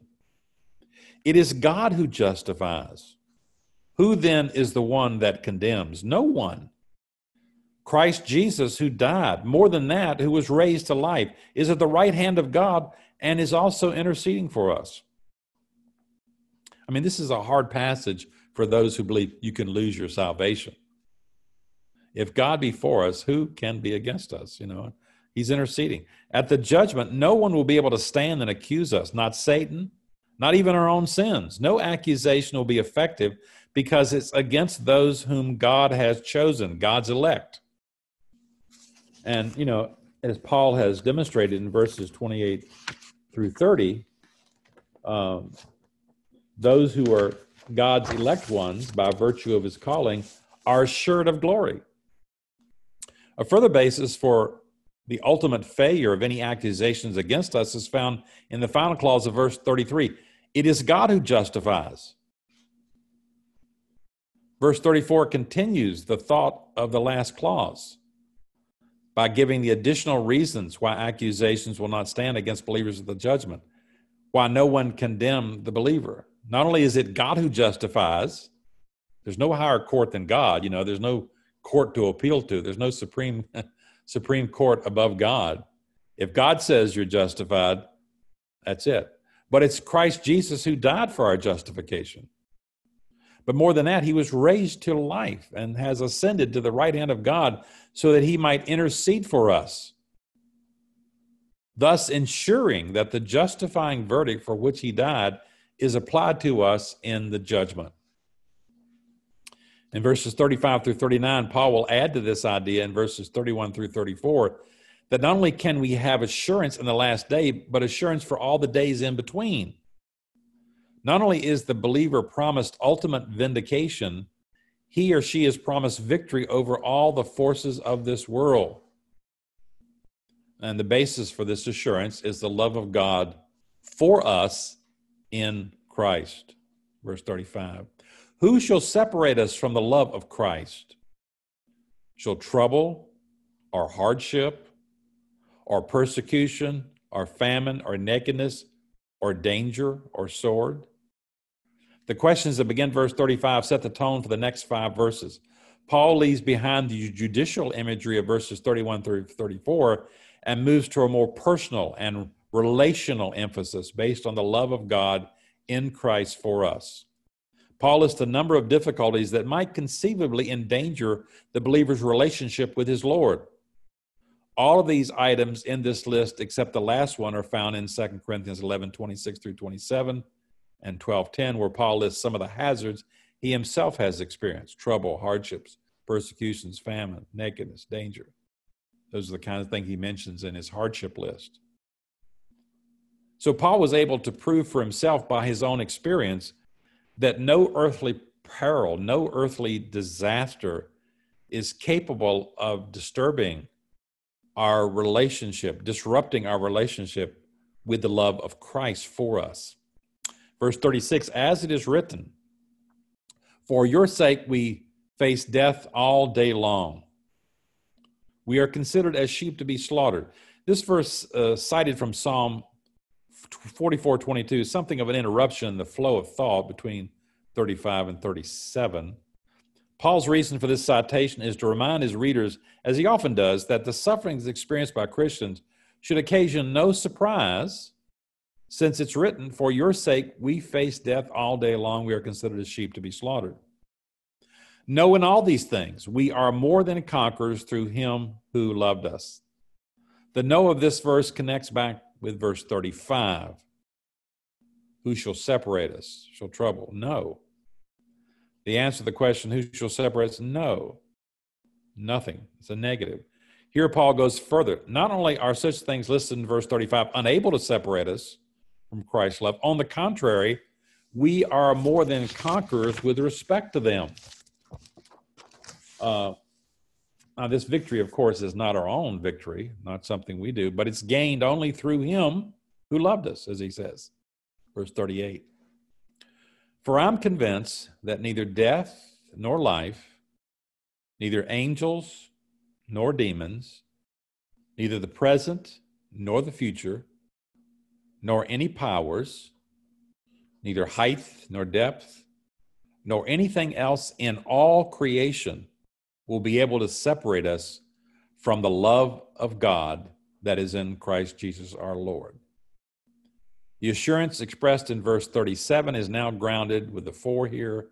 It is God who justifies. Who then is the one that condemns? No one. Christ Jesus, who died, more than that, who was raised to life, is at the right hand of God and is also interceding for us. I mean, this is a hard passage for those who believe you can lose your salvation. If God be for us, who can be against us? You know, He's interceding. At the judgment, no one will be able to stand and accuse us, not Satan, not even our own sins. No accusation will be effective because it's against those whom God has chosen, God's elect. And, you know, as Paul has demonstrated in verses 28 through 30, um, those who are God's elect ones by virtue of his calling are assured of glory. A further basis for the ultimate failure of any accusations against us is found in the final clause of verse 33 it is God who justifies. Verse 34 continues the thought of the last clause by giving the additional reasons why accusations will not stand against believers at the judgment, why no one condemn the believer. Not only is it God who justifies, there's no higher court than God, you know, there's no court to appeal to, there's no supreme supreme court above God. If God says you're justified, that's it. But it's Christ Jesus who died for our justification. But more than that, he was raised to life and has ascended to the right hand of God so that he might intercede for us, thus ensuring that the justifying verdict for which he died is applied to us in the judgment. In verses 35 through 39, Paul will add to this idea in verses 31 through 34 that not only can we have assurance in the last day, but assurance for all the days in between. Not only is the believer promised ultimate vindication, he or she is promised victory over all the forces of this world. And the basis for this assurance is the love of God for us in Christ. Verse 35 Who shall separate us from the love of Christ? Shall trouble or hardship or persecution or famine or nakedness or danger or sword? The questions that begin verse 35 set the tone for the next five verses. Paul leaves behind the judicial imagery of verses 31 through 34 and moves to a more personal and relational emphasis based on the love of God in Christ for us. Paul lists a number of difficulties that might conceivably endanger the believer's relationship with his Lord. All of these items in this list, except the last one, are found in 2 Corinthians 11 26 through 27 and 12:10 where Paul lists some of the hazards he himself has experienced, trouble, hardships, persecutions, famine, nakedness, danger. Those are the kind of things he mentions in his hardship list. So Paul was able to prove for himself by his own experience that no earthly peril, no earthly disaster is capable of disturbing our relationship, disrupting our relationship with the love of Christ for us. Verse 36 As it is written, For your sake we face death all day long. We are considered as sheep to be slaughtered. This verse, uh, cited from Psalm 44 22, is something of an interruption in the flow of thought between 35 and 37. Paul's reason for this citation is to remind his readers, as he often does, that the sufferings experienced by Christians should occasion no surprise since it's written, For your sake we face death all day long, we are considered as sheep to be slaughtered. Knowing all these things, we are more than conquerors through him who loved us. The know of this verse connects back with verse 35. Who shall separate us? Shall trouble? No. The answer to the question, who shall separate us? No. Nothing. It's a negative. Here, Paul goes further. Not only are such things listed in verse 35 unable to separate us from Christ's love, on the contrary, we are more than conquerors with respect to them. Uh, now, this victory, of course, is not our own victory, not something we do, but it's gained only through Him who loved us, as he says. Verse 38. For I'm convinced that neither death nor life, neither angels nor demons, neither the present nor the future, nor any powers, neither height nor depth, nor anything else in all creation will be able to separate us from the love of God that is in Christ Jesus our Lord. The assurance expressed in verse 37 is now grounded with the for here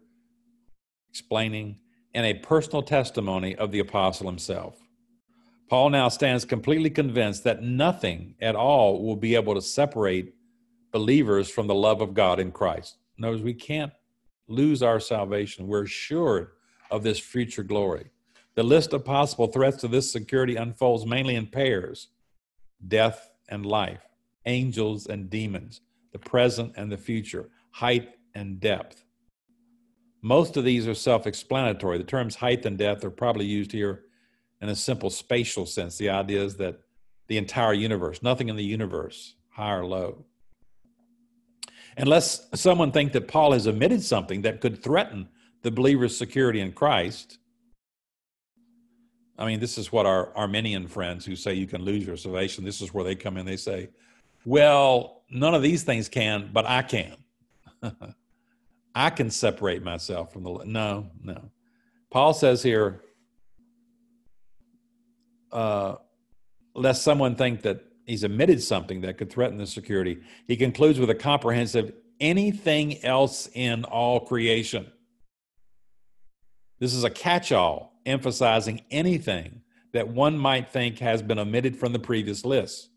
explaining and a personal testimony of the apostle himself. Paul now stands completely convinced that nothing at all will be able to separate believers from the love of God in Christ. Words, we can't lose our salvation. We're assured of this future glory. The list of possible threats to this security unfolds mainly in pairs death and life, angels and demons, the present and the future, height and depth. Most of these are self explanatory. The terms height and depth are probably used here in a simple spatial sense. The idea is that the entire universe, nothing in the universe, high or low. Unless someone think that Paul has omitted something that could threaten the believer's security in Christ, I mean, this is what our Arminian friends who say you can lose your salvation, this is where they come in. They say, well, none of these things can, but I can. I can separate myself from the. No, no. Paul says here, uh, lest someone think that he's omitted something that could threaten the security, he concludes with a comprehensive anything else in all creation. This is a catch all emphasizing anything that one might think has been omitted from the previous list.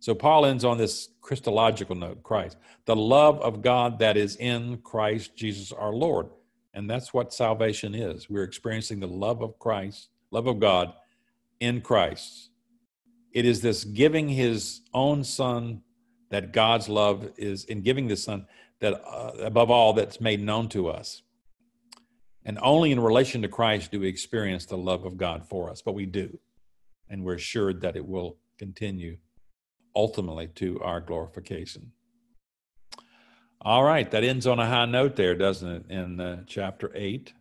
So Paul ends on this Christological note Christ, the love of God that is in Christ Jesus our Lord. And that's what salvation is. We're experiencing the love of Christ, love of God in Christ. It is this giving his own son that God's love is in giving the son that uh, above all that's made known to us. And only in relation to Christ do we experience the love of God for us, but we do. And we're assured that it will continue ultimately to our glorification. All right, that ends on a high note there, doesn't it, in uh, chapter 8